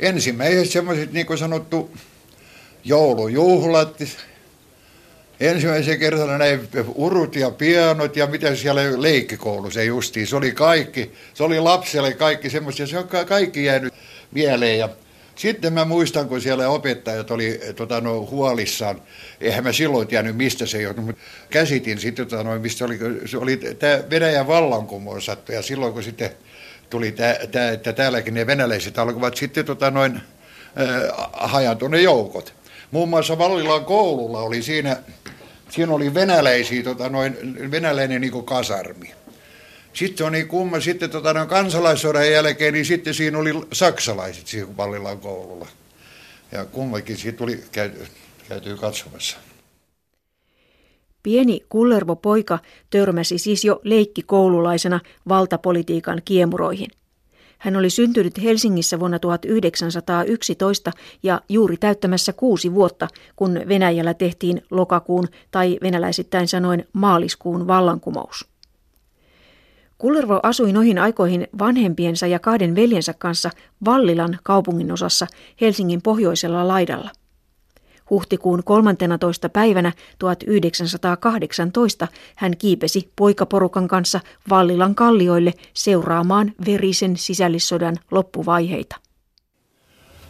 ensimmäiset semmoiset, niin kuin sanottu, joulujuhlat, ensimmäisen kerran näin urut ja pianot ja mitä siellä leikkikoulu se justiin, se oli kaikki, se oli lapselle kaikki semmoista, se on kaikki jäänyt mieleen. Ja sitten mä muistan, kun siellä opettajat oli tota, no, huolissaan, eihän mä silloin tiennyt, mistä se johtui, mutta käsitin sitten, tota, no, mistä oli, se oli tämä Venäjän vallankumous sattu, ja silloin kun sitten tuli tämä, että täälläkin ne venäläiset alkoivat sitten tota, noin, äh, hajantua ne joukot. Muun muassa Vallilan koululla oli siinä, siinä oli venäläisiä, tota, noin, venäläinen niin kasarmi. Sitten on niin kumma, sitten tota, no, kansalaissodan jälkeen, niin sitten siinä oli saksalaiset siinä Vallilan koululla. Ja kummakin siitä tuli käyty, käyty katsomassa. Pieni kullervo poika törmäsi siis jo leikkikoululaisena valtapolitiikan kiemuroihin. Hän oli syntynyt Helsingissä vuonna 1911 ja juuri täyttämässä kuusi vuotta, kun Venäjällä tehtiin lokakuun tai venäläisittäin sanoen maaliskuun vallankumous. Kullervo asui noihin aikoihin vanhempiensa ja kahden veljensä kanssa Vallilan kaupunginosassa Helsingin pohjoisella laidalla. Huhtikuun 13. päivänä 1918 hän kiipesi poikaporukan kanssa Vallilan kallioille seuraamaan verisen sisällissodan loppuvaiheita.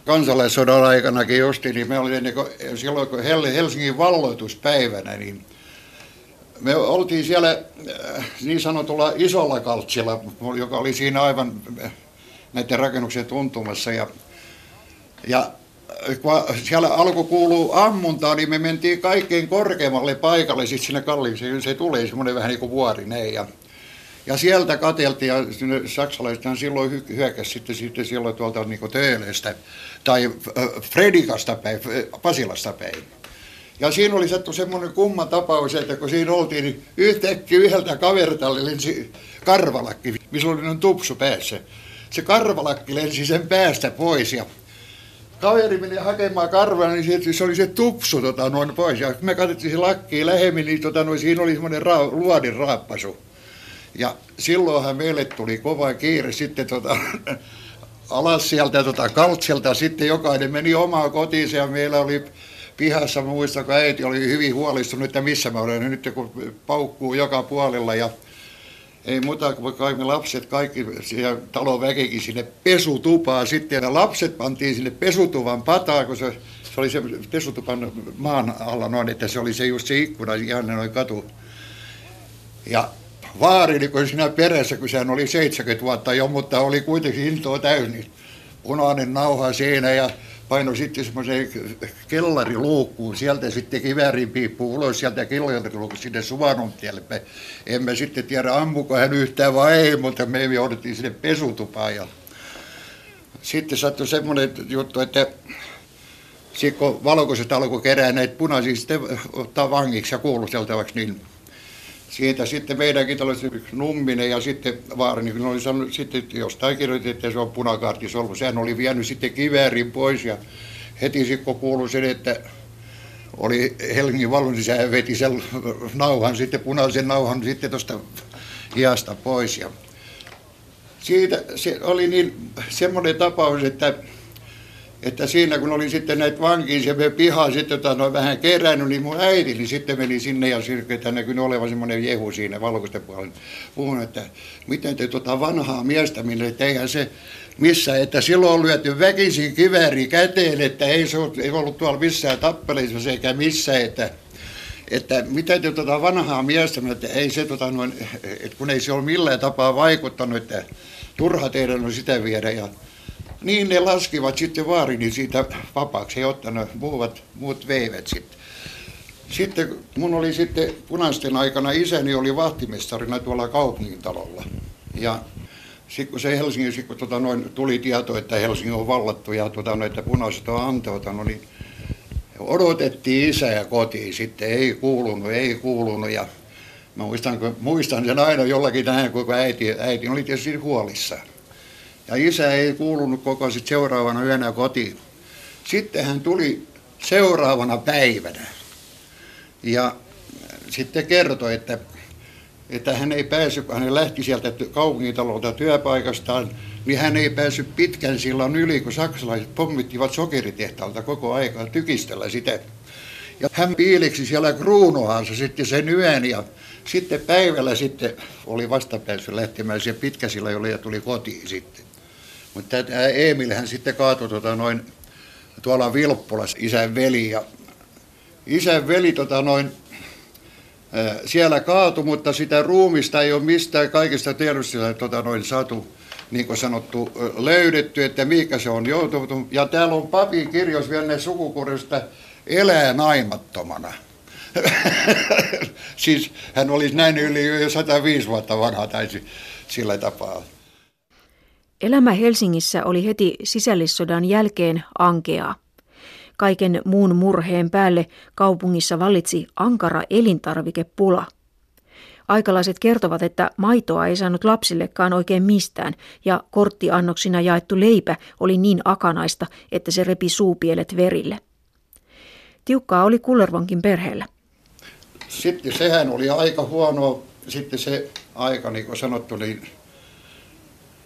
Kansalaissodan aikanakin justi, niin me oli niin silloin kun Helsingin valloituspäivänä, niin me oltiin siellä äh, niin sanotulla isolla kaltsilla, joka oli siinä aivan äh, näiden rakennuksien tuntumassa. Ja, ja kun siellä alkoi kuulua ammuntaa, niin me mentiin kaikkein korkeammalle paikalle, sitten sinne kalliin, se, tuli semmoinen vähän niin kuin vuori näin. Ja, ja sieltä kateltiin, ja saksalaisethan silloin hyökkäsi sitten, sitten silloin tuolta niin Töölestä, tai Fredikasta päin, Pasilasta päin. Ja siinä oli sattu semmoinen kumma tapaus, että kun siinä oltiin, niin yhtäkkiä yhdeltä kaverilta lensi karvalakki, missä oli tupsu päässä. Se karvalakki lensi sen päästä pois ja kaveri meni hakemaan karvaa, niin se, oli se tupsu tota, noin pois. Ja me katsottiin se lakki lähemmin, niin tota, noin, siinä oli semmoinen ra- luodin raappasu. Ja silloinhan meille tuli kova kiire sitten tota, alas sieltä tota, kaltselta. Sitten jokainen meni omaan kotiinsa ja meillä oli pihassa muistan, kun äiti oli hyvin huolestunut, että missä mä olen nyt, kun paukkuu joka puolella ja ei muuta kuin kaikki lapset, kaikki siellä talon väkikin sinne pesutupaan sitten. Ja lapset pantiin sinne pesutuvan pataan, kun se, se oli se pesutupan maan alla noin, että se oli se just se ikkuna ihan noin katu. Ja vaari, kun siinä perässä, kun sehän oli 70 vuotta jo, mutta oli kuitenkin intoa täynnä, punainen nauha siinä ja paino sitten semmoiseen kellariluukkuun, sieltä sitten kiväärin piippu ulos sieltä kellariluukkuun sinne Suvanontielle. Emme sitten tiedä ammuko hän yhtään vai ei, mutta me jouduttiin sinne pesutupaan. Ja sitten sattui semmoinen juttu, että sitten kun valkoiset alkoi kerää näitä punaisia sitten ottaa vangiksi ja kuulusteltavaksi, niin siitä sitten meidänkin tällaisen Numminen ja sitten Vaari, niin oli sanonut, sitten jostain kirjoitettiin, että se on punakaartisolmu. Sehän oli vienyt sitten kiväärin pois ja heti sitten kun kuului sen, että oli Helsingin valvon, niin se veti sen nauhan, sitten punaisen nauhan sitten tuosta hiasta pois. Ja siitä se oli niin semmoinen tapaus, että että siinä kun oli sitten näitä vankiin se pihaa sitten tota, no, vähän kerännyt, niin mun äiti niin sitten meni sinne ja että näkyi olevan semmoinen jehu siinä valkoisten puolella. Puhun, että miten te tota vanhaa miestä minne, että eihän se missä, että silloin on lyöty väkisin kivääri käteen, että ei se ollut, ei ollut tuolla missään tappeleissa eikä missään, että että mitä te tota vanhaa miestä, että ei se tota noin, että kun ei se ole millään tapaa vaikuttanut, että turha teidän on sitä viedä ja niin ne laskivat sitten vaarini siitä vapaaksi, he ottanut, muut, muut veivät sitten. Sitten mun oli sitten punaisten aikana isäni oli vahtimestarina tuolla kaupungintalolla. Ja sitten kun se Helsingin, sit kun tota noin, tuli tieto, että Helsinki on vallattu ja tota, noin, että punaiset on anteutanut, niin odotettiin isää kotiin sitten, ei kuulunut, ei kuulunut. Ja mä muistan, muistan sen aina jollakin tähän, kun äiti, äiti oli tietysti huolissaan. Ja isä ei kuulunut koko sit seuraavana yönä kotiin. Sitten hän tuli seuraavana päivänä ja sitten kertoi, että, että hän ei päässyt, hän lähti sieltä kaupungintalolta työpaikastaan niin hän ei päässyt pitkän sillan yli, kun saksalaiset pommittivat sokeritehtaalta koko aikaa tykistellä sitä. Ja hän piiliksi siellä kruunuhansa sitten sen yön ja sitten päivällä sitten oli vastapääsy lähtemään siihen pitkäsillä, jolle ja tuli kotiin sitten. Mutta tämä Emil hän sitten kaatui tota noin, tuolla Vilppulassa isän veli ja isän veli tota noin, siellä kaatu, mutta sitä ruumista ei ole mistään kaikista tiedosta tota noin, saatu niin kuin sanottu, löydetty, että mikä se on joutunut. Ja täällä on papin kirjoissa vielä ne sukukurista elää naimattomana. siis hän olisi näin yli jo 105 vuotta vanha tai sillä tapaa. Elämä Helsingissä oli heti sisällissodan jälkeen ankeaa. Kaiken muun murheen päälle kaupungissa vallitsi ankara elintarvikepula. Aikalaiset kertovat, että maitoa ei saanut lapsillekaan oikein mistään, ja korttiannoksina jaettu leipä oli niin akanaista, että se repi suupielet verille. Tiukkaa oli Kullervonkin perheellä. Sitten sehän oli aika huono, sitten se aika, niin kuin sanottu, niin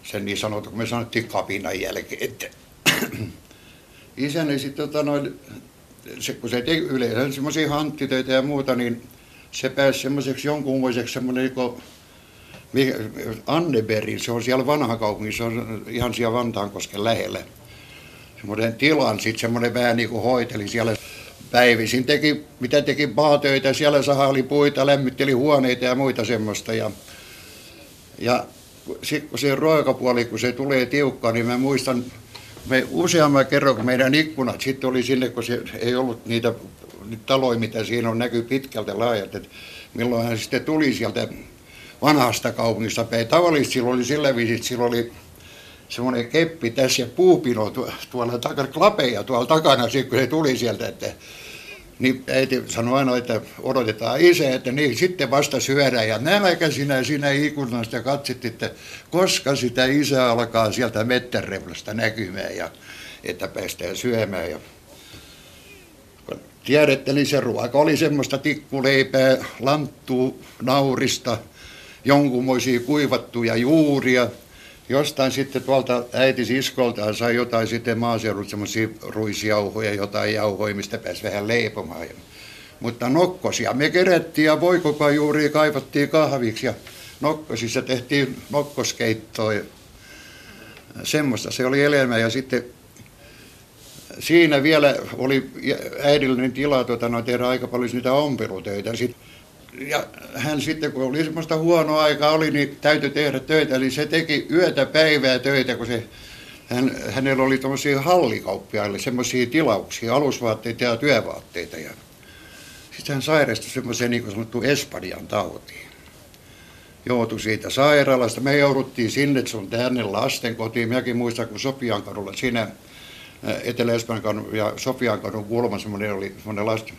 sen niin sanottu, kun me sanottiin kapinan jälkeen, että isäni sitten tota noin, se, kun se teki yleensä semmoisia hanttitöitä ja muuta, niin se pääsi semmoiseksi jonkunmoiseksi semmoinen niin Anneberin, se on siellä vanha kaupunki, se on ihan siellä Vantaankosken lähellä. Semmoinen tilan sitten semmoinen vähän niin kuin hoiteli siellä päivisin, teki, mitä teki maatöitä, siellä sahaili puita, lämmitteli huoneita ja muita semmoista. Ja, ja sitten kun se ruokapuoli, kun se tulee tiukka, niin mä muistan, me useamman kerran, kun meidän ikkunat sitten oli sinne, kun se ei ollut niitä taloja, mitä siinä on, näkyy pitkältä laajat, että milloin hän sitten tuli sieltä vanhasta kaupungista päin. Tavallisesti silloin oli sillä viisi, että silloin oli semmoinen keppi tässä ja puupino tuolla takana, klapeja tuolla takana, kun se tuli sieltä, että niin äiti sanoi aina, että odotetaan isä, että niin sitten vasta syödään. Ja nämäkä sinä siinä ikkunasta katsit, että koska sitä isä alkaa sieltä mettärevlasta näkymään ja että päästään syömään. Ja tiedätte, eli se ruoka oli semmoista tikkuleipää, lanttuu, naurista, jonkunmoisia kuivattuja juuria. Jostain sitten tuolta äiti siskoltaan sai jotain sitten maaseudun semmoisia ruisjauhoja, jotain jauhoja, mistä pääsi vähän leipomaan. Mutta nokkosia me kerättiin ja voikokajuuria kaivattiin kahviksi ja nokkosissa tehtiin nokkoskeittoa. Semmoista se oli elämä ja sitten siinä vielä oli äidillinen tila tuota, no, tehdä aika paljon niitä ompelutöitä. Ja hän sitten, kun oli semmoista huonoa aikaa oli, niin täytyy tehdä töitä. Eli se teki yötä päivää töitä, kun se, hän, hänellä oli tuommoisia hallikauppiaille semmoisia tilauksia, alusvaatteita ja työvaatteita. Ja sitten hän sairastui semmoiseen niin kuin sanottu Espanjan tautiin. Joutui siitä sairaalasta. Me jouduttiin sinne, se on tänne lasten kotiin. Minäkin muistan, kun Sopiankadulla siinä Etelä-Espanjan ja Sofiankadun kulma semmoinen oli semmoinen lasten.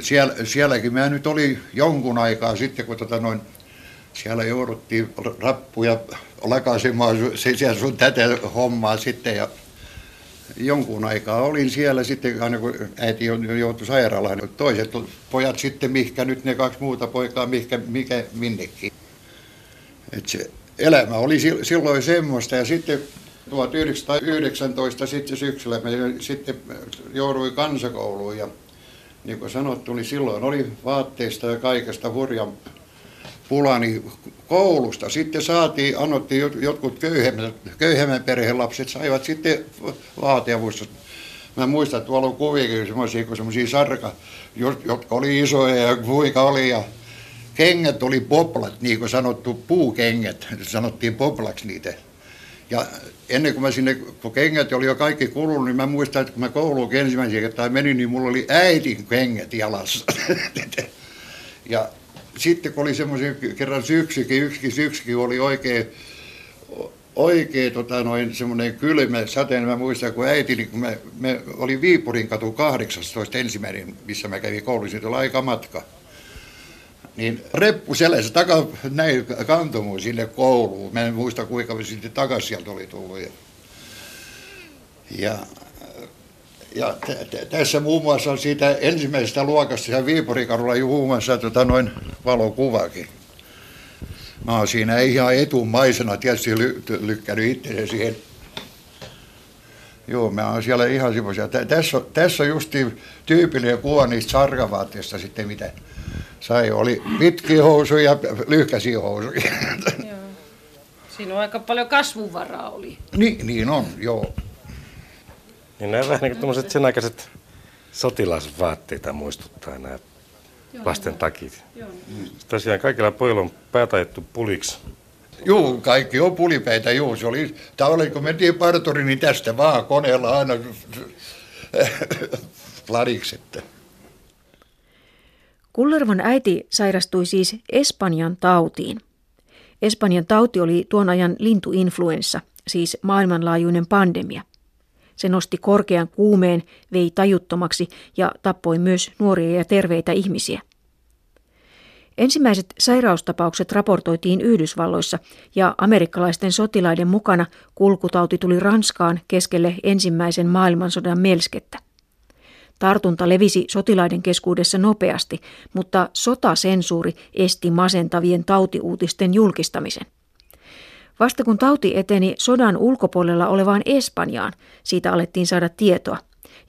Siellä, sielläkin mä nyt oli jonkun aikaa sitten, kun tota noin, siellä jouduttiin rappuja se siellä sun tätä hommaa sitten ja jonkun aikaa olin siellä sitten, aina kun äiti joutui sairaalaan, toiset pojat sitten, mihkä nyt ne kaksi muuta poikaa, mihkä, mikä minnekin. Et se elämä oli silloin semmoista ja sitten 1919 sitten syksyllä me sitten jouduin kansakouluun ja niin kuin sanottu, niin silloin oli vaatteista ja kaikesta hurjan pulani koulusta. Sitten saatiin, annottiin jotkut köyhemmän, köyhemmän perheen lapset saivat sitten vaateavusta. Mä muistan, että tuolla on kuvia semmoisia, kun semmoisia sarka, jotka oli isoja ja kuinka oli ja kengät oli poplat, niin kuin sanottu, puukengät, sanottiin poplaksi niitä. Ja ennen kuin mä sinne, kun kengät oli jo kaikki kulunut, niin mä muistan, että kun mä kouluun ensimmäisen kertaa menin, niin mulla oli äitin kengät jalassa. ja sitten kun oli semmoisia kerran syksykin, yksikin syksykin oli oikein, oikein tota noin semmoinen kylmä sateen. Mä muistan, kun äiti, niin kun me, me oli Viipurin katu 18 ensimmäinen, missä mä kävin koulussa, se oli aika matka niin reppu selässä taka, näin kantoi sinne kouluun. Mä en muista kuinka sitten takaisin sieltä oli tullut. Ja, ja, ja t- t- tässä muun muassa on siitä ensimmäisestä luokasta ja Viiporikadulla muun muassa tota, noin valokuvakin. Mä oon siinä ihan etumaisena tietysti ly- lykkänyt itsensä siihen. Joo, mä oon siellä ihan semmoisia. Tässä, tässä on justi tyypillinen kuva niistä sarkavaatteista sitten, mitä sai. Oli pitkiä housuja ja lyhkäisiä housuja. Joo. Siinä on aika paljon kasvuvaraa oli. Niin, niin on, joo. Niin nämä vähän niin kuin sen aikaiset sotilasvaatteita muistuttaa nämä lasten takit. Joo. Tosiaan kaikilla pojilla on päätajettu puliksi. Joo, kaikki on pulipäitä, joo. Se oli, tavallaan kun mentiin partoriin, niin tästä vaan koneella aina että. Kullervon äiti sairastui siis Espanjan tautiin. Espanjan tauti oli tuon ajan lintuinfluenssa, siis maailmanlaajuinen pandemia. Se nosti korkean kuumeen, vei tajuttomaksi ja tappoi myös nuoria ja terveitä ihmisiä. Ensimmäiset sairaustapaukset raportoitiin Yhdysvalloissa ja amerikkalaisten sotilaiden mukana kulkutauti tuli Ranskaan keskelle ensimmäisen maailmansodan melskettä. Tartunta levisi sotilaiden keskuudessa nopeasti, mutta sotasensuuri esti masentavien tautiuutisten julkistamisen. Vasta kun tauti eteni sodan ulkopuolella olevaan Espanjaan, siitä alettiin saada tietoa,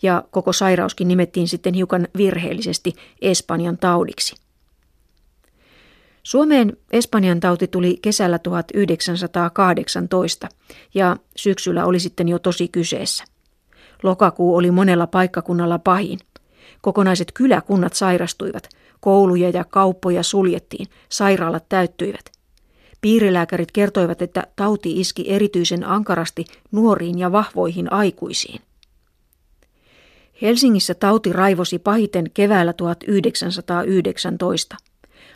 ja koko sairauskin nimettiin sitten hiukan virheellisesti Espanjan taudiksi. Suomeen Espanjan tauti tuli kesällä 1918 ja syksyllä oli sitten jo tosi kyseessä. Lokakuu oli monella paikkakunnalla pahin. Kokonaiset kyläkunnat sairastuivat, kouluja ja kauppoja suljettiin, sairaalat täyttyivät. Piirilääkärit kertoivat, että tauti iski erityisen ankarasti nuoriin ja vahvoihin aikuisiin. Helsingissä tauti raivosi pahiten keväällä 1919.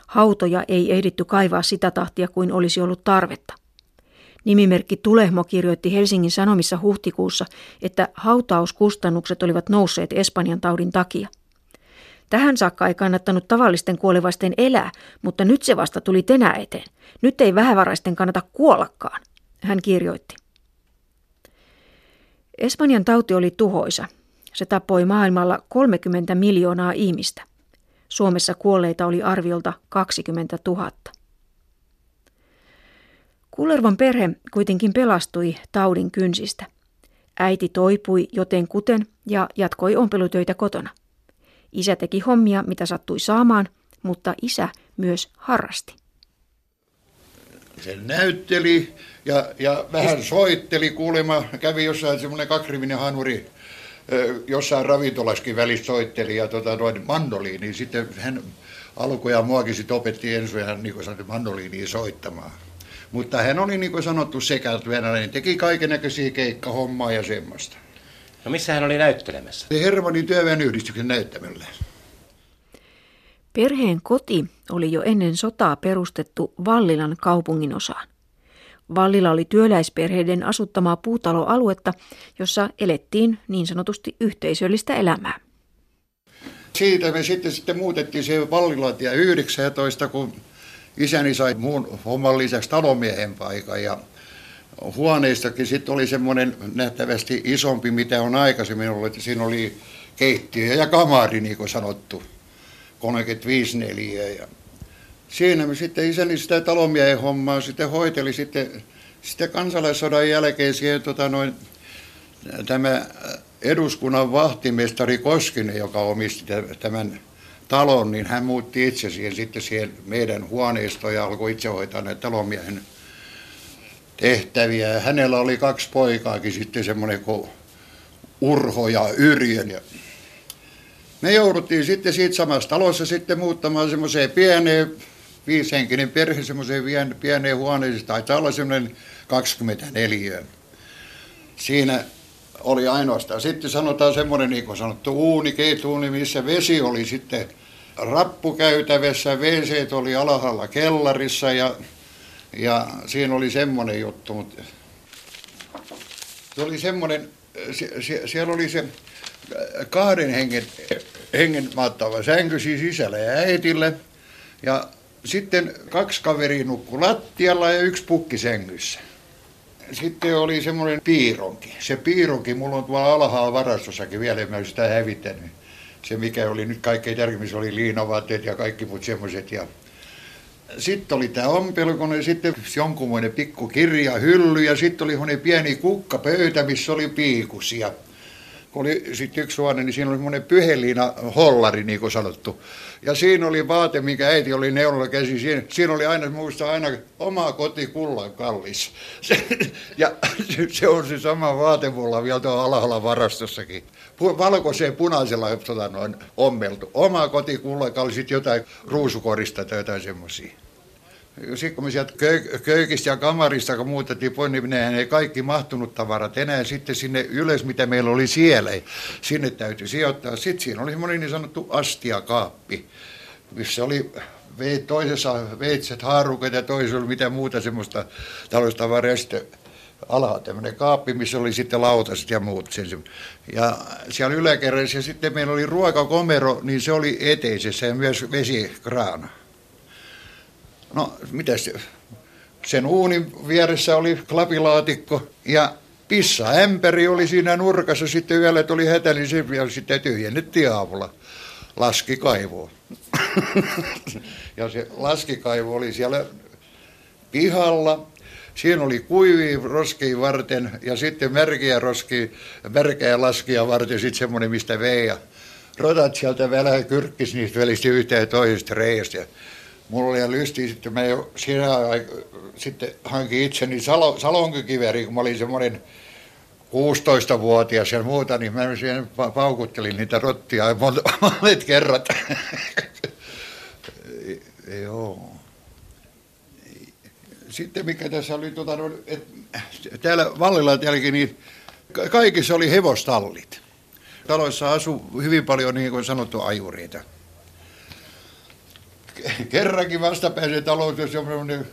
Hautoja ei ehditty kaivaa sitä tahtia kuin olisi ollut tarvetta. Nimimerkki Tulehmo kirjoitti Helsingin Sanomissa huhtikuussa, että hautauskustannukset olivat nousseet Espanjan taudin takia. Tähän saakka ei kannattanut tavallisten kuolevaisten elää, mutta nyt se vasta tuli tenää eteen. Nyt ei vähävaraisten kannata kuollakaan, hän kirjoitti. Espanjan tauti oli tuhoisa. Se tappoi maailmalla 30 miljoonaa ihmistä. Suomessa kuolleita oli arviolta 20 000. Kullervon perhe kuitenkin pelastui taudin kynsistä. Äiti toipui joten kuten ja jatkoi ompelutöitä kotona. Isä teki hommia, mitä sattui saamaan, mutta isä myös harrasti. Se näytteli ja, ja vähän soitteli kuulemma. Kävi jossain semmoinen kakrivinen hanuri jossain ravintolaskin välissä soitteli ja tota, noin mandoliini. Sitten hän alkoi ja muakin sitten opetti ensin hän niin sanoi, mandoliiniin soittamaan. Mutta hän oli niin kuin sanottu sekä venäläinen, teki kaiken näköisiä keikkahommaa ja semmoista. No missä hän oli näyttelemässä? Hermannin yhdistyksen näyttämällä. Perheen koti oli jo ennen sotaa perustettu Vallilan kaupungin osaan. Vallila oli työläisperheiden asuttamaa puutaloaluetta, jossa elettiin niin sanotusti yhteisöllistä elämää. Siitä me sitten, sitten muutettiin se Vallilatia 19, kun isäni sai muun homman lisäksi talomiehen paikan ja huoneistakin sitten oli semmoinen nähtävästi isompi, mitä on aikaisemmin ollut, että siinä oli keittiö ja kamari, niin kuin sanottu, 35 neliöä. Ja siinä me sitten isäni sitä talomiehen hommaa sitten hoiteli sitten, sitten kansalaissodan jälkeen siihen tota noin, tämä eduskunnan vahtimestari Koskinen, joka omisti tämän talon, niin hän muutti itse siihen sitten siihen meidän huoneistoon ja alkoi itse hoitaa näitä talonmiehen tehtäviä. Hänellä oli kaksi poikaakin sitten semmoinen kuin Urho ja Yrjön. Ja me jouduttiin sitten siitä samassa talossa sitten muuttamaan semmoiseen pieneen, viishenkinen perhe semmoiseen pieneen huoneeseen, taitaa olla semmoinen 24. Siinä oli ainoastaan. Sitten sanotaan semmoinen, niin kuin sanottu, uuni, keituuni, missä vesi oli sitten rappukäytävässä, wc oli alhaalla kellarissa ja, ja siinä oli semmoinen juttu, mutta se oli semmoinen, se, se, siellä oli se kahden hengen, hengen maattava sänky siis sisällä ja äitille ja sitten kaksi kaveria nukkui lattialla ja yksi pukki sängyssä. Sitten oli semmoinen piironki. Se piironki, mulla on tuolla alhaalla varastossakin vielä, en mä sitä hävittänyt se mikä oli nyt kaikkein tärkein, oli liinavaatteet ja kaikki muut semmoiset. Ja sitten oli tämä ompelukone, sitten jonkunmoinen pikku kirjahylly ja sitten oli pieni kukkapöytä, missä oli piikusia kun oli sitten yksi huone, niin siinä oli semmoinen pyheliina hollari, niin kuin sanottu. Ja siinä oli vaate, mikä äiti oli neulolla käsi. Siinä, siinä oli aina, muista aina oma koti kullan kallis. Se, ja se on se sama vaate mulla vielä tuolla alhaalla varastossakin. Valkoiseen punaisella tota, noin ommeltu. Oma koti kullan kallis, jotain ruusukorista tai jotain semmoisia sitten kun me sieltä köy- köykistä ja kamarista, kun muutettiin pois, niin nehän ei kaikki mahtunut tavarat enää sitten sinne ylös, mitä meillä oli siellä. Sinne täytyy sijoittaa. Sitten siinä oli semmoinen niin sanottu astiakaappi, missä oli toisessa veitset, haarukat ja toisessa oli mitä muuta semmoista taloustavaraa. Sitten alhaa tämmöinen kaappi, missä oli sitten lautaset ja muut. Ja siellä yläkerrassa sitten meillä oli ruokakomero, niin se oli eteisessä ja myös vesikraana. No, mitäs, sen uunin vieressä oli klapilaatikko ja pissaämpäri oli siinä nurkassa. Sitten yöllä tuli hätä, niin se vielä sitten tyhjennettiin aamulla. Laskikaivoa. ja se laskikaivo oli siellä pihalla. Siinä oli kuivia roskia varten ja sitten märkiä roskia, märkeä laskia varten sitten semmoinen, mistä vei. Ja rotat sieltä vähän kyrkkis niistä välistä yhteen toisesta reiästä. Ja mulla oli lysti, sitten mä jo siinä sitten hankin itseni salo, salonkikiveri, kun mä olin semmoinen 16-vuotias ja muuta, niin mä siihen paukuttelin niitä rottia monet kerrat. Joo. Sitten mikä tässä oli, tuota, et, täällä Vallilla jälkeen, niin kaikissa oli hevostallit. Taloissa asui hyvin paljon, niin kuin sanottu, ajureita kerrankin vastapääsen talous, jos semmoinen,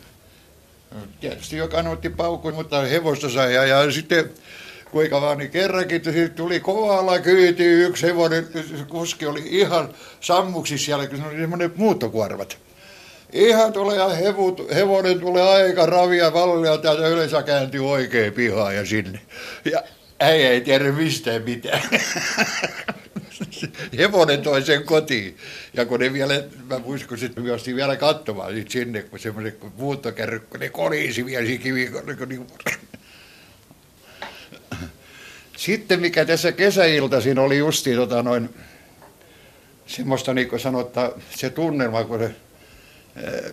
tietysti joka otti paukun, mutta hevosta sai ja, ja sitten kuinka vaan, niin kerrankin tuli kovalla kyyti yksi hevonen, kuski oli ihan sammuksissa siellä, kun oli semmoinen muuttokuorvat. Ihan tulee hevut, hevonen tulee aika ravia vallia täältä yleensä kääntyi oikein pihaan ja sinne. Ja äijä ei tiedä mistään mitään. hevonen toi sen kotiin. Ja kun ne vielä, mä muistin, kun sitten me vielä katsomaan sit sinne, kun semmoinen muuttokärry, kun ne kolisi vielä siinä kivi, niin sitten mikä tässä kesäiltaisin oli justi tota noin, semmoista niin kuin sanottaa, se tunnelma, kun se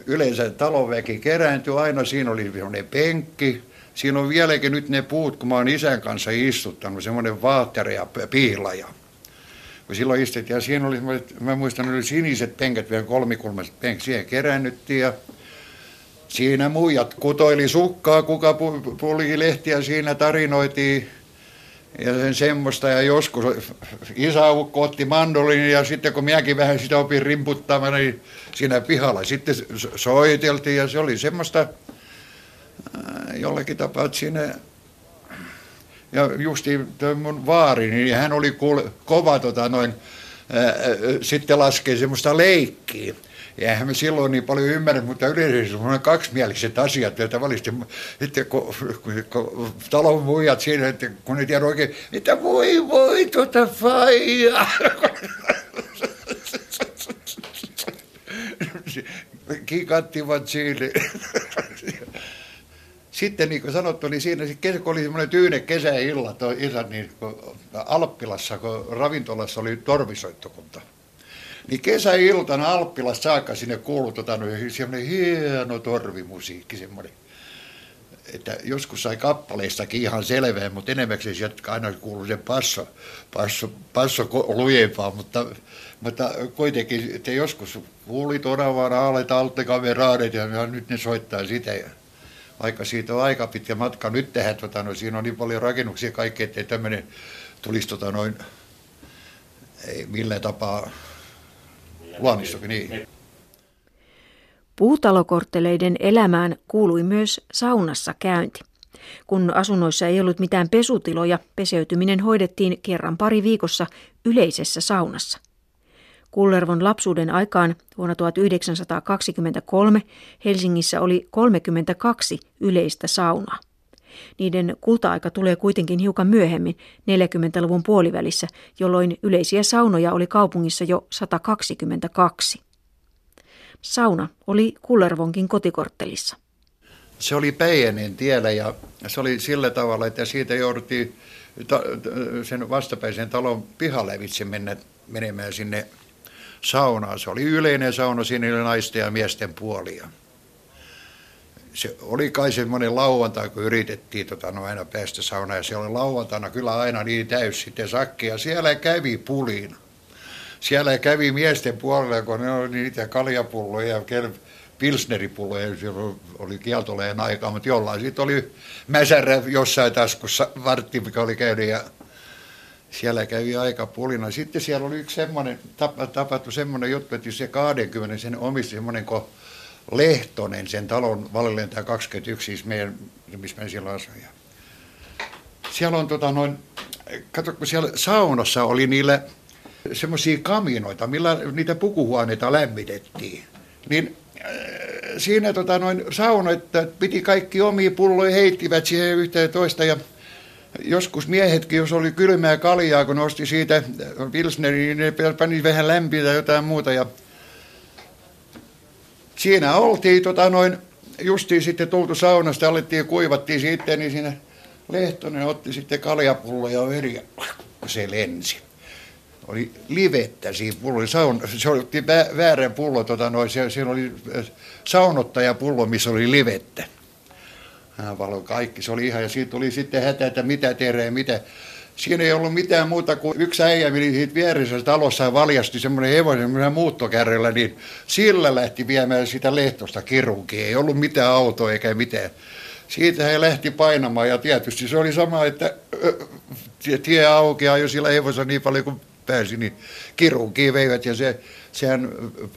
yleensä talonväki kerääntyi aina, siinä oli semmoinen penkki, siinä on vieläkin nyt ne puut, kun mä oon isän kanssa istuttanut, semmoinen vaatteri ja piilaja kun silloin istettiin, ja siinä oli, mä muistan, oli siniset penkät, vielä kolmikulmaiset penkät, siihen kerännyttiin, ja siinä muijat kutoili sukkaa, kuka puli lehtiä siinä tarinoitiin, ja sen semmoista, ja joskus isäukko otti mandolin, ja sitten kun minäkin vähän sitä opin rimputtamaan, niin siinä pihalla sitten soiteltiin, ja se oli semmoista jollakin tapaa, että siinä ja justi mun vaari, niin hän oli kuule, kova tota noin, ää, sitten laskee semmoista leikkiä. Ja eihän me silloin niin paljon ymmärrä, mutta yleensä semmoinen kaksimieliset asiat, joita valisesti, että kun, kun, kun talon muijat siinä, että kun ne tiedä oikein, että voi voi tuota faija. Kikattivat siinä. Sitten niin kuin sanottu, niin siinä kesä, kun oli semmoinen tyyne kesäilla, toi isä, niin kun Alppilassa, kun ravintolassa oli torvisoittokunta. Niin kesäiltana Alppilassa saakka sinne kuului tota, semmoinen hieno torvimusiikki, semmoinen että joskus sai kappaleistakin ihan selvää, mutta enemmäksi sieltä aina kuului se passo, passo, passo lujempaa, mutta, mutta kuitenkin, että joskus kuuli todella raalet, altekameraadet ja nyt ne soittaa sitä. Ja vaikka siitä on aika pitkä matka nyt tehdä, tota, no, siinä on niin paljon rakennuksia kaikki, ettei tämmöinen tulisi tota, noin, ei millään tapaa luonnistokin. Niin. Puutalokortteleiden elämään kuului myös saunassa käynti. Kun asunnoissa ei ollut mitään pesutiloja, peseytyminen hoidettiin kerran pari viikossa yleisessä saunassa. Kullervon lapsuuden aikaan vuonna 1923 Helsingissä oli 32 yleistä saunaa. Niiden kulta-aika tulee kuitenkin hiukan myöhemmin, 40-luvun puolivälissä, jolloin yleisiä saunoja oli kaupungissa jo 122. Sauna oli Kullervonkin kotikorttelissa. Se oli Päijäneen tiellä ja se oli sillä tavalla, että siitä jouduttiin sen vastapäisen talon pihalevitse mennä, menemään sinne saunaan. Se oli yleinen sauna, siinä oli naisten ja miesten puolia. Se oli kai semmoinen lauantai, kun yritettiin tota, no aina päästä saunaan, ja se oli lauantaina kyllä aina niin täys sitten sakki, ja siellä kävi pulin. Siellä kävi miesten puolella, kun ne oli niitä kaljapulloja ja pilsneripulloja, se oli kieltoleen aikaa, mutta jollain sitten oli mäsärä jossain taskussa vartti, mikä oli käynyt ja siellä kävi aika pulina. Sitten siellä oli yksi semmoinen, tapahtui semmoinen juttu, että se 20 sen omisti semmoinen kuin Lehtonen, sen talon valilentaja 21, siis meidän, missä me siellä asuin. Siellä on tota noin, kato, kun siellä saunassa oli niillä semmoisia kaminoita, millä niitä pukuhuoneita lämmitettiin. Niin äh, siinä tota noin että piti kaikki omia pulloja, heittivät siihen yhteen toista ja joskus miehetkin, jos oli kylmää kaljaa, kun nosti siitä pilsneri, niin ne pani vähän lämpiä tai jotain muuta ja siinä oltiin tota noin, justiin sitten tultu saunasta, alettiin kuivattiin sitten, niin siinä Lehtonen otti sitten kaljapullo ja veri, se lensi oli livettä siinä pullo. Saun, se oli väärä pullo, tota, noin, siinä oli äh, saunottajapullo, missä oli livettä. Hän valoi kaikki, se oli ihan, ja siitä tuli sitten hätä, että mitä teree, mitä. Siinä ei ollut mitään muuta kuin yksi äijä meni siitä vierisessä talossa ja valjasti semmoinen hevosen semmoinen muuttokärrellä, niin sillä lähti viemään sitä lehtosta kirunkiin. Ei ollut mitään autoa eikä mitään. Siitä he lähti painamaan ja tietysti se oli sama, että tie aukeaa jo sillä hevosella niin paljon kuin pääsi, niin kirurgiin veivät ja se, sehän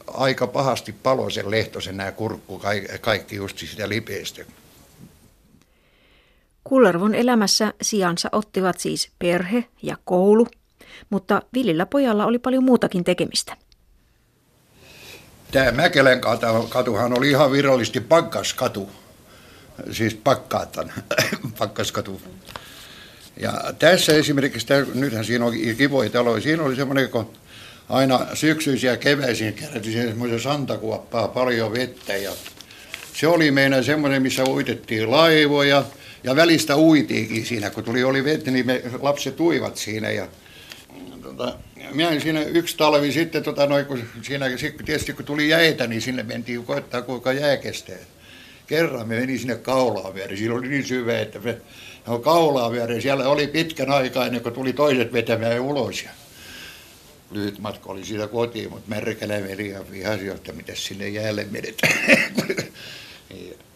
aika pahasti palo sen lehtosen nämä kurkku, kaikki just sitä lipeistä. Kullervon elämässä sijansa ottivat siis perhe ja koulu, mutta Villillä pojalla oli paljon muutakin tekemistä. Tämä Mäkelän katuhan oli ihan virallisesti pakkaskatu, siis pakkaatan, pakkaskatu. Ja tässä esimerkiksi, tämä, nythän siinä on kivoja taloja, siinä oli semmoinen, kun aina syksyisiä keväisiä kerättiin semmoisen santakuoppaa, paljon vettä ja se oli meidän semmoinen, missä uitettiin laivoja ja välistä uitiinkin siinä, kun tuli oli vettä, niin me lapset uivat siinä ja tota, minä siinä yksi talvi sitten, tota, noin, kun siinä, tietysti kun tuli jäitä, niin sinne mentiin koettaa kuinka jää kestää. Kerran me meni sinne kaulaan viereen, siinä oli niin syvä, että me no, kaulaa viereen. Siellä oli pitkän aikaa ennen kuin tuli toiset vetämään ulos. Ja lyhyt matka oli siitä kotiin, mutta märkälä veli ja vihasi, että mitä sinne jäälle menetään.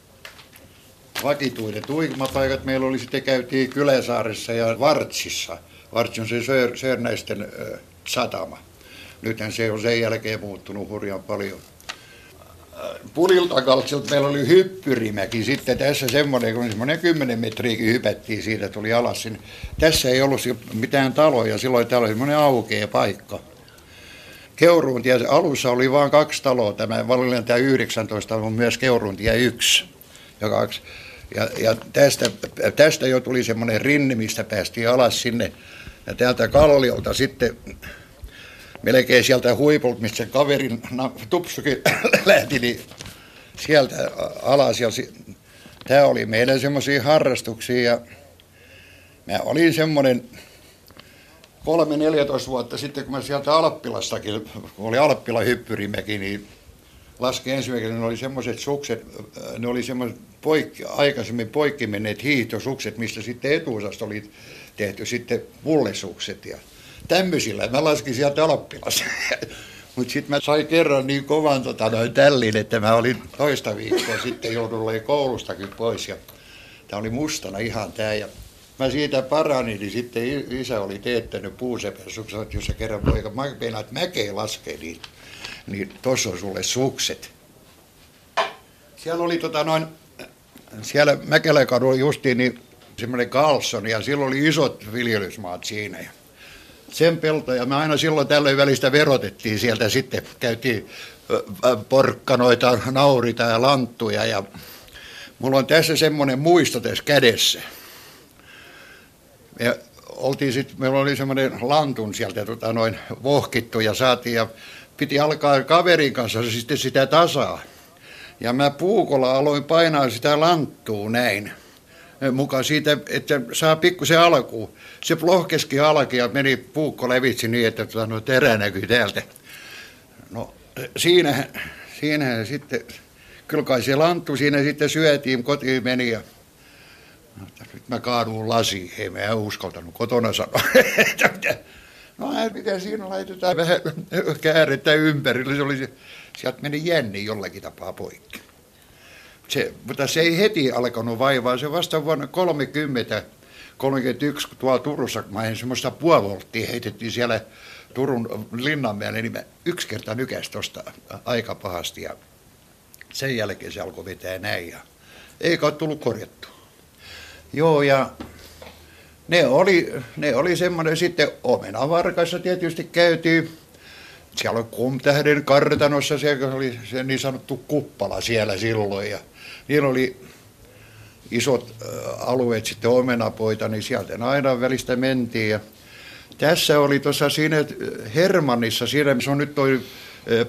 Vakituiset uimapaikat meillä oli sitten käytiin Kyläsaaressa ja Vartsissa. Vartsi on se Sör, Sörnäisten satama. Nythän se on sen jälkeen muuttunut hurjan paljon. Puliltakaltsilta meillä oli hyppyrimäki sitten tässä semmoinen, kun semmoinen 10 metriäkin hypättiin siitä, tuli alas sinne. Tässä ei ollut mitään taloja, silloin täällä oli semmoinen aukea paikka. Keuruuntie alussa oli vain kaksi taloa, tämä Vallilan tämä 19 on myös Keuruuntie 1 ja kaksi. Ja, ja tästä, tästä jo tuli semmoinen rinni, mistä päästiin alas sinne. Ja täältä kalliolta sitten melkein sieltä huipulta, mistä se kaverin tupsukin lähti, niin sieltä alas. Ja tämä oli meidän semmoisia harrastuksia ja mä olin semmoinen 3-14 vuotta sitten, kun mä sieltä Alppilastakin, kun oli Alppila hyppyrimäki, niin laski ensimmäisenä, ne oli semmoiset sukset, ne oli semmoiset poikki, aikaisemmin poikki menneet hiihtosukset, mistä sitten etuosasta oli tehty sitten pullesukset ja tämmöisillä. Mä laskin sieltä Alppilassa. Mutta sitten mä sain kerran niin kovan tota, noin tällin, että mä olin toista viikkoa sitten joudun koulustakin pois. Ja tämä oli mustana ihan tämä. Ja mä siitä paranin, niin sitten isä oli teettänyt puusepensukset, että jos se kerran poika, että mäkeä laskee niin, niin tossa on sulle sukset. Siellä oli tota noin, siellä Mäkeläkadulla justiin niin semmoinen Carlson ja silloin oli isot viljelysmaat siinä. Sen peltoja me aina silloin tällöin välistä verotettiin sieltä sitten, käytiin porkkanoita, naurita ja lanttuja ja mulla on tässä semmoinen muisto tässä kädessä. Me oltiin sitten, meillä oli semmoinen lantun sieltä tota, noin vohkittu ja saatiin ja piti alkaa kaverin kanssa sitten sitä tasaa. Ja mä puukolla aloin painaa sitä lanttua näin mukaan siitä, että saa pikkusen alkuun. Se plohkeski halki ja meni puukko levitsi niin, että tota, no, terä näkyi täältä. No siinä, siinä sitten, kyllä kai se lanttu siinä sitten syötiin, kotiin meni ja no, nyt mä kaadun lasi, ei mä uskaltanut kotona sanoa. no mitä siinä laitetaan vähän käärettä ympärillä, se oli se, sieltä meni jänni jollakin tapaa poikki se, mutta se ei heti alkanut vaivaa, se vasta vuonna 30, 31, kun tuolla Turussa, mä en semmoista puolivolttia heitettiin siellä Turun Linnanmäelle, niin mä yksi kerta nykäs tuosta aika pahasti ja sen jälkeen se alkoi vetää näin ja eikä ole tullut korjattu. Joo ja ne oli, ne oli semmoinen sitten omenavarkassa tietysti käytiin. Siellä on Kumtähden kartanossa, se oli se niin sanottu kuppala siellä silloin ja niillä oli isot alueet sitten omenapoita, niin sieltä aina välistä mentiin. Ja tässä oli tuossa siinä Hermannissa, siinä missä on nyt toi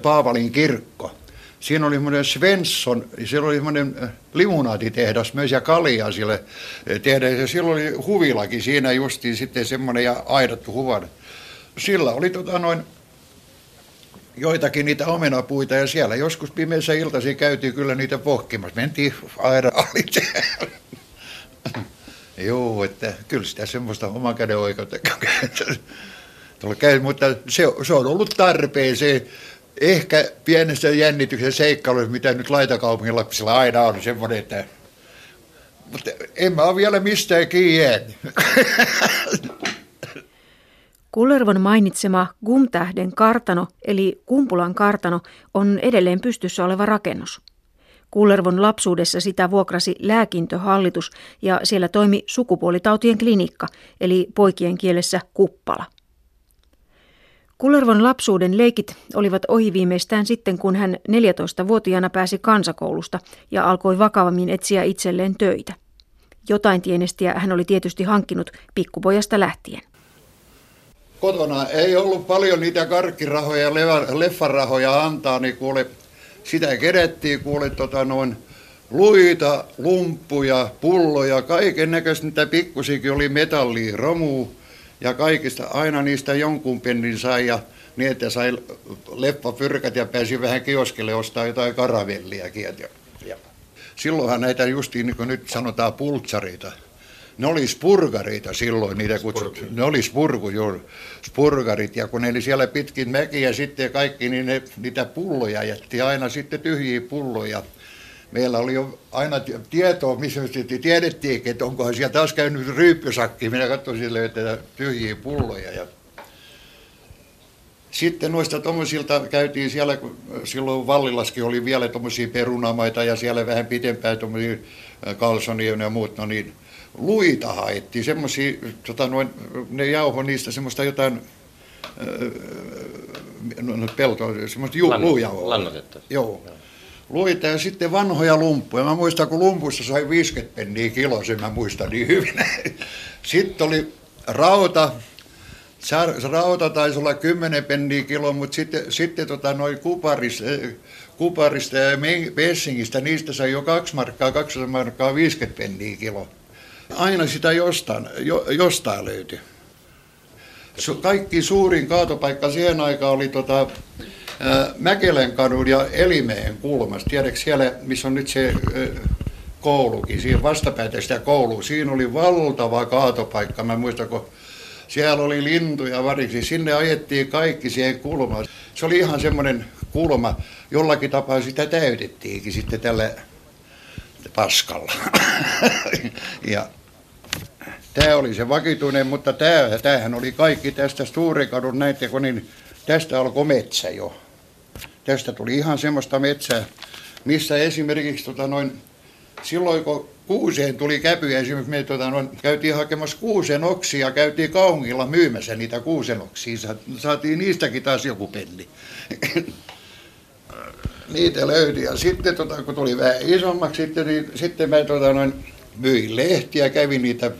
Paavalin kirkko. Siinä oli semmoinen Svensson, siellä oli semmoinen limunaatitehdas myös ja kaljaa sille tehdä. Ja silloin oli huvilakin siinä justiin sitten semmoinen ja aidattu huvan. Sillä oli tota noin joitakin niitä omenapuita ja siellä joskus pimeässä iltaisin käytiin kyllä niitä pohkimassa. Mentiin aina alitse. Joo, että kyllä sitä semmoista oman käden oikeutta käy, mutta se, se on ollut tarpeeseen. Ehkä pienestä jännityksen seikkailussa, mitä nyt laitakaupungin lapsilla aina on, semmoinen, että mutta en mä ole vielä mistään kiinni Kullervon mainitsema Gumtähden kartano eli Kumpulan kartano on edelleen pystyssä oleva rakennus. Kullervon lapsuudessa sitä vuokrasi lääkintöhallitus ja siellä toimi sukupuolitautien klinikka eli poikien kielessä kuppala. Kullervon lapsuuden leikit olivat ohi viimeistään sitten, kun hän 14-vuotiaana pääsi kansakoulusta ja alkoi vakavammin etsiä itselleen töitä. Jotain tienestiä hän oli tietysti hankkinut pikkupojasta lähtien kotona ei ollut paljon niitä karkkirahoja ja leffarahoja antaa, niin kuule, sitä kerettiin kuule tota noin luita, lumppuja, pulloja, kaiken näköistä niitä pikkusikin oli metallia, romu ja kaikista aina niistä jonkun pennin sai ja niin, että sai leffapyrkät ja pääsi vähän kioskelle ostaa jotain karavelliakin. Silloinhan näitä justiin niin kuin nyt sanotaan pultsareita, ne oli spurgareita silloin, niitä kutsut, ne oli spurgu, joo, spurgarit, ja kun ne oli siellä pitkin mäkiä sitten kaikki, niin ne, niitä pulloja jätti aina sitten tyhjiä pulloja. Meillä oli jo aina tietoa, missä tiedettiinkin, että onkohan siellä taas käynyt ryyppysakki. Minä katsoin sille, että tyhjiä pulloja. Ja sitten noista tuommoisilta käytiin siellä, kun silloin Vallilaskin oli vielä tuommoisia perunamaita ja siellä vähän pitempään tuommoisia kalsonia ja muut, no niin luita haettiin, semmoisia, tota noin, ne jauho niistä semmoista jotain, no, no peltoa, semmoista ju, luujauhoa. Lannotetta. Joo. Luita ja sitten vanhoja lumppuja. Mä muistan, kun lumpuissa sai 50 penniä kilo, sen mä muistan niin hyvin. Sitten oli rauta, rauta taisi olla 10 penniä kilo, mutta sitten, sitten tota, noin kuparista, kuparista ja Messingistä, niistä sai jo 2 markkaa, 200 markkaa 50 penniä kilo. Aina sitä jostain, jo, jostain löytyi. Kaikki suurin kaatopaikka siihen aikaan oli tota, Mäkelän kadun ja Elimeen kulmassa. Tiedätkö siellä, missä on nyt se koulukin, siinä vastapäätä sitä koulua. Siinä oli valtava kaatopaikka. Mä muistan, kun siellä oli lintuja variksi. Sinne ajettiin kaikki siihen kulmaan. Se oli ihan semmoinen kulma. Jollakin tapaa sitä täytettiinkin sitten tällä paskalla. ja tämä oli se vakituinen, mutta tämä, tämähän oli kaikki tästä Stuurikadun näitä, kun niin tästä alkoi metsä jo. Tästä tuli ihan semmoista metsää, missä esimerkiksi tota noin, silloin kun kuuseen tuli käpyjä, esimerkiksi me tota noin, käytiin hakemassa kuusen oksia, käytiin kaungilla myymässä niitä kuusen oksia, saatiin niistäkin taas joku penni. Niitä löytyi. Ja sitten tota, kun tuli vähän isommaksi, sitten, niin, sitten mä tota, noin, myin lehtiä, kävin niitä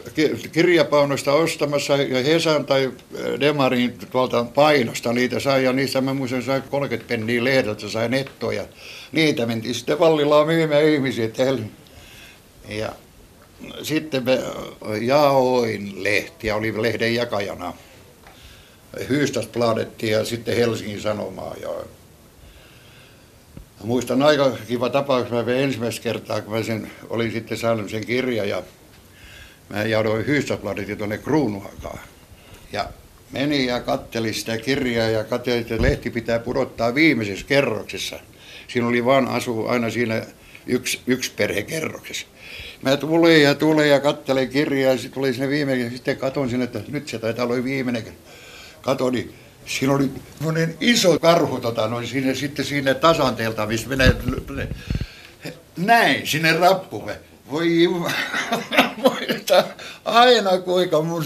kirjapaunoista ostamassa ja Hesan tai Demarin tuolta painosta niitä sai ja niistä mä muistan sai 30 penniä lehdeltä, sai nettoja. Niitä mentiin sitten Vallilaan myymään ihmisiä Ja sitten me jaoin lehtiä, oli lehden jakajana. Hyystasbladettiin ja sitten Helsingin Sanomaa. Ja muistan aika kiva tapaus, mä ensimmäistä kertaa, kun mä sen, olin sitten saanut sen kirja ja mä jaudoin Hyystasbladetin tuonne Kruunuakaan. Ja menin ja kattelin sitä kirjaa ja katselin, että lehti pitää pudottaa viimeisessä kerroksessa. Siinä oli vaan asu aina siinä yksi, yksi perhekerroksessa. Mä tulin ja tulin ja kattelen kirjaa ja sitten tuli sinne viimeinen. Sitten katon sinne, että nyt se taitaa olla viimeinen. Katon, niin siinä oli iso karhu tota, noin sinne, sitten sinne tasanteelta, missä menee näin sinne rappume. Voi muista aina kuinka mun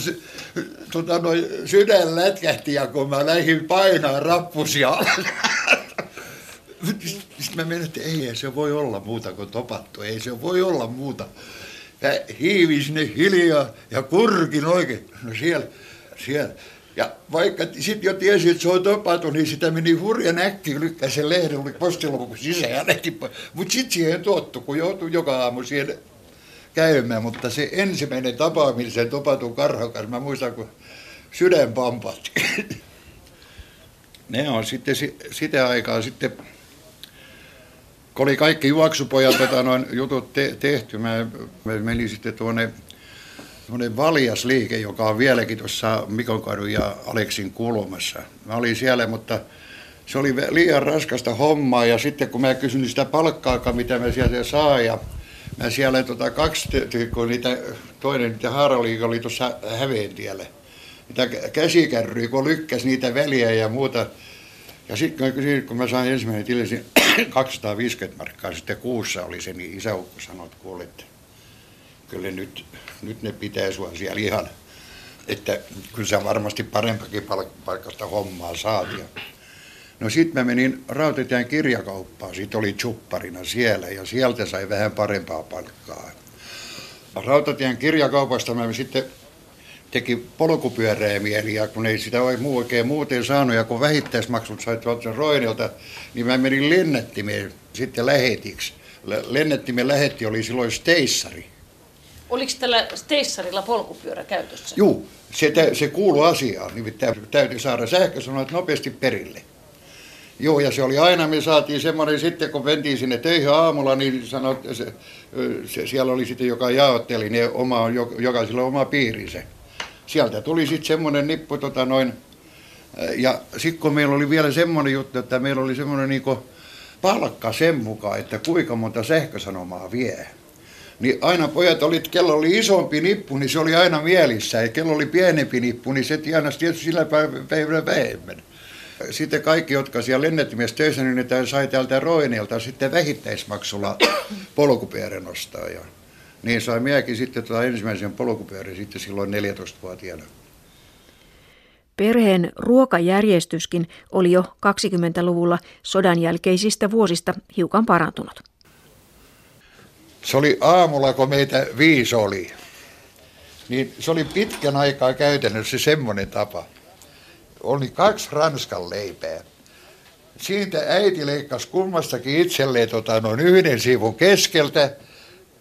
tota, noin, sydän lätkähti ja kun mä lähdin painaa rappusia Sitten mä menin, että ei se voi olla muuta kuin topattu, ei se voi olla muuta. Mä hiivin sinne hiljaa ja kurkin oikein, no siellä, siellä. Ja vaikka sitten jo tiesi, että se on topattu, niin sitä meni hurja näkki, lykkäsi sen lehden, oli postiloppu sisään ja Mutta sitten siihen tuottu, kun joutui joka aamu siihen käymään. Mutta se ensimmäinen tapaaminen sen topatun karhan kanssa, mä muistan, kun sydän pampatti. ne on sitten sitä aikaa sitten kun oli kaikki juoksupojat tota, noin jutut te- tehty, mä, mä menin sitten tuonne tuonne Valjasliike, joka on vieläkin tuossa Mikonkadun ja Aleksin kulmassa. Mä olin siellä, mutta se oli liian raskasta hommaa ja sitten kun mä kysyin sitä palkkaa, mitä mä sieltä saan ja mä siellä tota, kaksi, kun niitä, toinen niitä haaraliike oli tuossa Häveentiellä. Niitä käsikärryjä, kun lykkäsi niitä väliä ja muuta. Ja sitten kun mä kysyin, kun mä sain ensimmäinen tilisin, 250 markkaa sitten kuussa oli se, niin isäukko sanoi, että kuule, että kyllä nyt, nyt ne pitää sua siellä ihan, että kyllä sä varmasti parempakin paikasta hommaa saat. Ja No sitten mä menin Rautatien kirjakauppaan, siitä oli chupparina siellä ja sieltä sai vähän parempaa palkkaa. Rautatien kirjakaupasta mä sitten teki polkupyöreä mieli, ja kun ei sitä muu oikein muuten saanut, ja kun vähittäismaksut sai tuolta Roinilta, niin mä menin lennettimeen sitten lähetiksi. Lennettimen lähetti oli silloin Steissari. Oliko tällä Steissarilla polkupyörä käytössä? Joo, se, se kuului asiaan, nimittäin täytyy saada sähkösanat nopeasti perille. Joo, ja se oli aina, me saatiin semmoinen sitten, kun mentiin sinne töihin aamulla, niin sanot, se, se, siellä oli sitten, joka jaotteli ne oma, jokaisella oma piirinsä sieltä tuli sitten semmoinen nippu tota noin, ja sitten kun meillä oli vielä semmoinen juttu, että meillä oli semmoinen niinku palkka sen mukaan, että kuinka monta sähkösanomaa vie. Niin aina pojat oli, kello oli isompi nippu, niin se oli aina mielissä. Ja kello oli pienempi nippu, niin se tienasi tietysti sillä päivällä vähemmän. Sitten kaikki, jotka siellä lennettimessä töissä, niin ne sai täältä Roinilta sitten vähittäismaksulla polkupyörän ostaa. Ja niin sai minäkin sitten tuota ensimmäisen polkupyörän sitten silloin 14-vuotiaana. Perheen ruokajärjestyskin oli jo 20-luvulla sodan jälkeisistä vuosista hiukan parantunut. Se oli aamulla, kun meitä viisi oli. Niin se oli pitkän aikaa käytännössä semmoinen tapa. Oli kaksi ranskan leipää. Siitä äiti leikkasi kummastakin itselleen tota, noin yhden sivun keskeltä –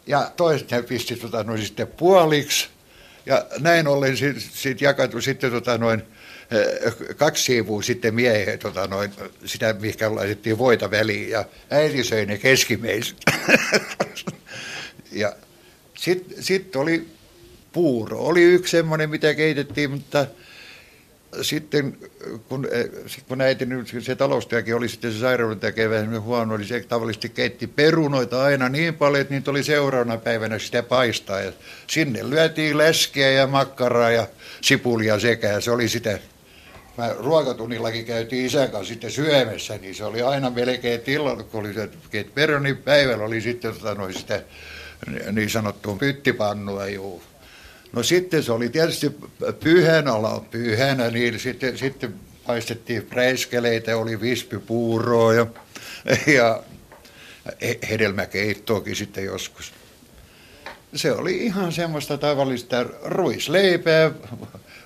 ja toiset ne pisti tota, noin sitten puoliksi. Ja näin ollen siitä sit jakatui sitten tota, noin, eh, kaksi sivua sitten miehen, tota, noin, sitä mihinkä laitettiin voita väliin ja äiti söi ne keskimeiset. ja sitten sit oli puuro. Oli yksi semmoinen, mitä keitettiin, mutta sitten kun, eh, kun äiti, se taloustyökin oli sitten se sairauden takia vähän huono, oli se tavallisesti keitti perunoita aina niin paljon, että niitä oli seuraavana päivänä sitä paistaa. Ja sinne lyötiin läskiä ja makkaraa ja sipulia sekä. Se oli sitä, mä ruokatunnillakin käytiin isän kanssa sitten syömässä, niin se oli aina melkein tilalla, kun oli se peruni päivällä oli sitten tota, noin sitä niin sanottua pyttipannua juu. No sitten se oli tietysti pyhän ala pyhänä, niin sitten, sitten paistettiin preiskeleitä, oli vispipuuroa ja, ja hedelmäkeittoakin sitten joskus. se oli ihan semmoista tavallista ruisleipää,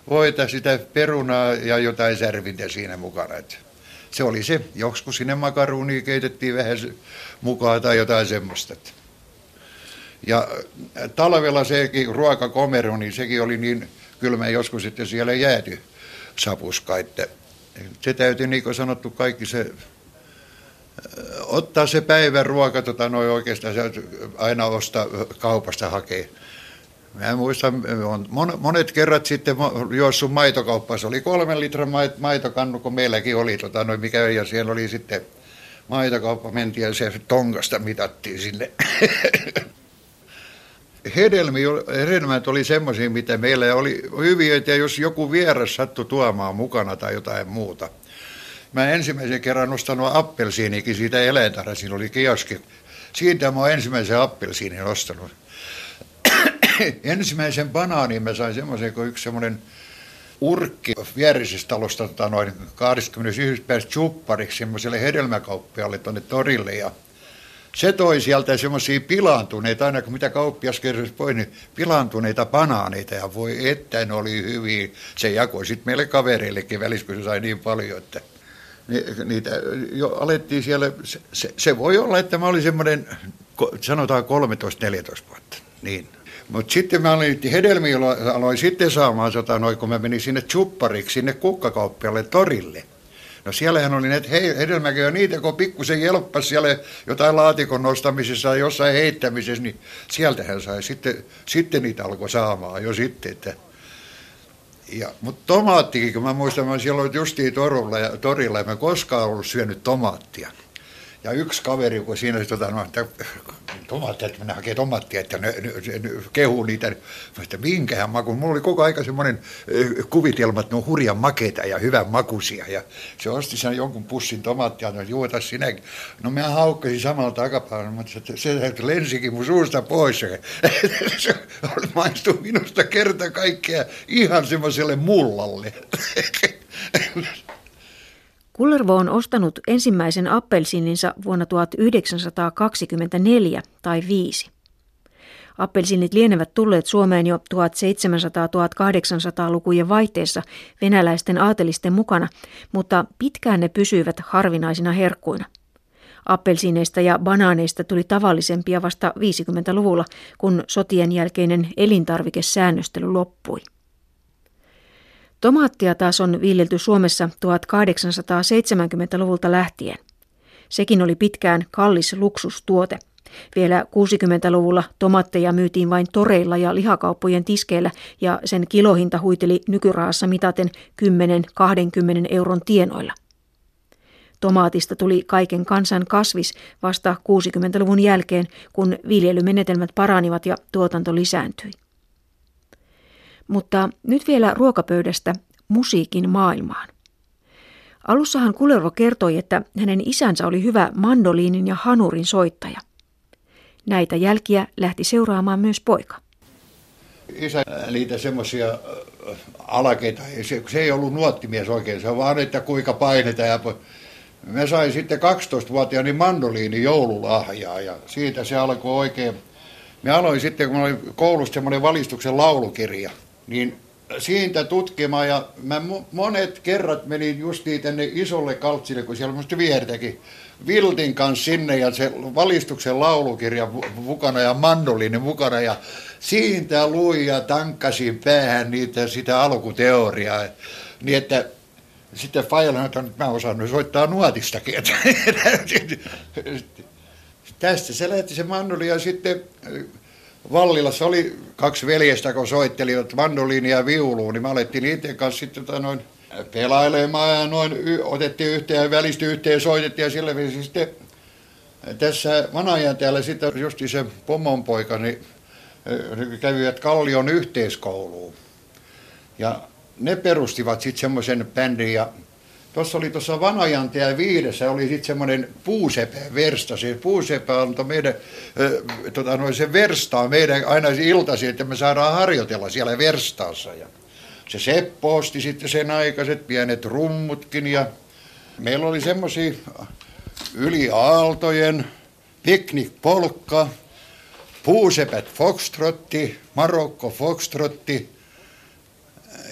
voita, sitä perunaa ja jotain särvintä siinä mukana. Että se oli se, joskus sinne makaruuni keitettiin vähän mukaan tai jotain semmoista. Ja talvella sekin ruokakomero, niin sekin oli niin kylmä joskus, että siellä jääty sapuska. Että se täytyy, niin kuin sanottu, kaikki se ottaa se päivän ruoka, tota, noin oikeastaan se aina ostaa kaupasta hakee. Mä muistan, monet kerrat sitten juossut maitokaupassa, oli kolmen litran maitokannu, kun meilläkin oli, tota, noin mikä, ja siellä oli sitten maitokauppa, mentiin ja se tongasta mitattiin sinne. Hedelmät oli semmoisia, mitä meillä oli hyviä, että jos joku vieras sattui tuomaan mukana tai jotain muuta. Mä ensimmäisen kerran nostanut appelsiinikin siitä eläintarha, siinä oli kioski. Siitä mä oon ensimmäisen appelsiinin ostanut. ensimmäisen banaanin mä sain semmoisen, kun yksi semmoinen urkki viereisestä talosta tota noin 21. päivästä chuppariksi semmoiselle hedelmäkauppialle tuonne torille ja se toi sieltä semmoisia pilaantuneita, aina kun mitä kauppias kerroisi pois, niin pilaantuneita banaaneita ja voi että ne oli hyviä. Se jakoi sitten meille kavereillekin välissä, kun se sai niin paljon, että niitä jo alettiin siellä, se, se voi olla, että mä olin semmoinen, sanotaan 13-14 vuotta, niin. Mutta sitten mä olin hedelmiä, aloin sitten saamaan sota noin, kun mä menin sinne chuppariksi, sinne kukkakauppialle torille. No siellähän oli näitä hedelmäköjä niitä, kun pikkusen jelppas siellä jotain laatikon nostamisessa tai jossain heittämisessä, niin sieltähän sai sitten, sitten niitä alkoi saamaan jo sitten, että ja, mutta tomaattikin, kun mä muistan, mä siellä ollut justiin torilla ja, torilla ja mä koskaan ollut syönyt tomaattia. Ja yksi kaveri, kun siinä tota, no, että että mennään hakemaan tomaattia, että ne, ne, ne, kehuu niitä, että minkähän maku. Mulla oli koko aika semmoinen kuvitelma, että ne on hurjan makeita ja hyvän makuisia. Ja se osti sen jonkun pussin tomaattia, no juota sinäkin. No mä haukkasin samalla takapäivänä, mutta se, lensikin mun suusta pois. se maistui minusta kerta kaikkea ihan semmoiselle mullalle. Kullervo on ostanut ensimmäisen appelsiininsa vuonna 1924 tai 5. Appelsiinit lienevät tulleet Suomeen jo 1700-1800-lukujen vaihteessa venäläisten aatelisten mukana, mutta pitkään ne pysyivät harvinaisina herkkuina. Appelsiineista ja banaaneista tuli tavallisempia vasta 50-luvulla, kun sotien jälkeinen elintarvikesäännöstely loppui. Tomaattia taas on viljelty Suomessa 1870-luvulta lähtien. Sekin oli pitkään kallis luksustuote. Vielä 60-luvulla tomatteja myytiin vain toreilla ja lihakauppojen tiskeillä ja sen kilohinta huiteli nykyrahassa mitaten 10-20 euron tienoilla. Tomaatista tuli kaiken kansan kasvis vasta 60-luvun jälkeen, kun viljelymenetelmät paranivat ja tuotanto lisääntyi. Mutta nyt vielä ruokapöydästä musiikin maailmaan. Alussahan Kulervo kertoi, että hänen isänsä oli hyvä mandoliinin ja hanurin soittaja. Näitä jälkiä lähti seuraamaan myös poika. Isä niitä semmoisia äh, alakeita, se, se ei ollut nuottimies oikein, se vaan, että kuinka painetaan. Ja me sain sitten 12-vuotiaani mandoliini joululahjaa ja siitä se alkoi oikein. Me aloin sitten, kun oli koulussa semmoinen valistuksen laulukirja, niin siitä tutkimaan ja mä monet kerrat menin justiin tänne isolle kaltsille, kun siellä musta viertäkin. Viltin kanssa sinne ja se valistuksen laulukirja mukana ja mandoliini mukana ja siitä luin ja tankkasin päähän niitä sitä alkuteoriaa. Niin että sitten Fajalan että mä osannut soittaa nuotistakin. Tästä se lähti se mandoli ja sitten Vallilassa oli kaksi veljestä, kun soittelivat mandoliinia ja viuluun, niin me alettiin niiden kanssa sitten tota noin pelailemaan ja noin otettiin yhteen ja välistä yhteen soitettiin ja sillä viisi sitten tässä vanajan täällä sitten justi se pommon poika, niin kävivät Kallion yhteiskouluun. Ja ne perustivat sitten semmoisen bändin ja Tuossa oli tuossa Vanajantia viidessä, oli sitten semmoinen puusepä versta. Se puusepä antoi meidän, äh, tota, noin se verstaa meidän aina iltaisin, että me saadaan harjoitella siellä verstaassa. Ja se Seppo osti sitten sen aikaiset pienet rummutkin ja meillä oli semmoisia yli aaltojen piknikpolkka, Puusepät Foxtrotti, Marokko Foxtrotti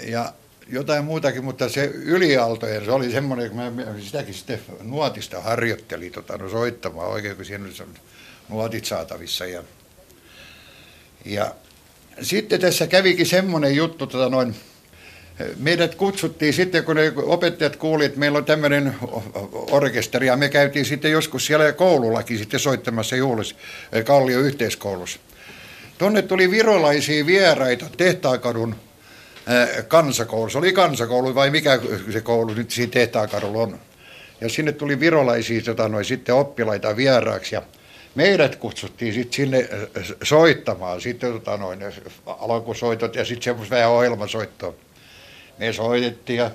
ja jotain muutakin, mutta se ylialtojen, se oli semmoinen, kun mä sitäkin sitten nuotista harjoittelin tota, no, soittamaan oikein, kun siinä oli nuotit saatavissa. Ja, ja sitten tässä kävikin semmoinen juttu, tota noin, meidät kutsuttiin sitten, kun ne opettajat kuuli, että meillä on tämmöinen orkesteri, ja me käytiin sitten joskus siellä koulullakin sitten soittamassa juhlissa, Kallio yhteiskoulussa. Tonne tuli virolaisia vieraita Tehtaakadun kansakoulu. Se oli kansakoulu vai mikä se koulu nyt siinä Tehtaakadulla on. Ja sinne tuli virolaisia tota, noin, sitten oppilaita vieraaksi ja meidät kutsuttiin sitten sinne soittamaan, sitten tota, noin, alkusoitot ja sitten semmoista vähän ohjelmasoittoa me soitettiin ja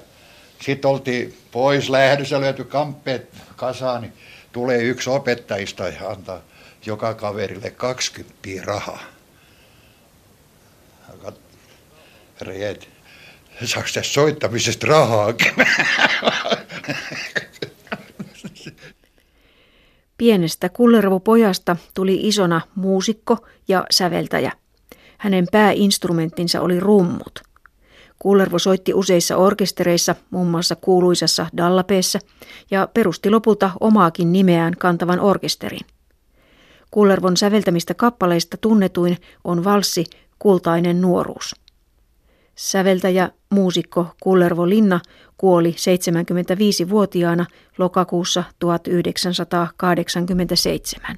sitten oltiin pois lähdössä, löyty kamppeet kasaan, niin tulee yksi opettajista ja antaa joka kaverille 20 rahaa. Reet, saako tässä soittamisesta rahaakin? Pienestä kullervopojasta tuli isona muusikko ja säveltäjä. Hänen pääinstrumenttinsa oli rummut – Kullervo soitti useissa orkestereissa, muun muassa kuuluisassa Dallapeessa, ja perusti lopulta omaakin nimeään kantavan orkesterin. Kullervon säveltämistä kappaleista tunnetuin on valssi Kultainen nuoruus. Säveltäjä, muusikko Kullervo Linna kuoli 75-vuotiaana lokakuussa 1987.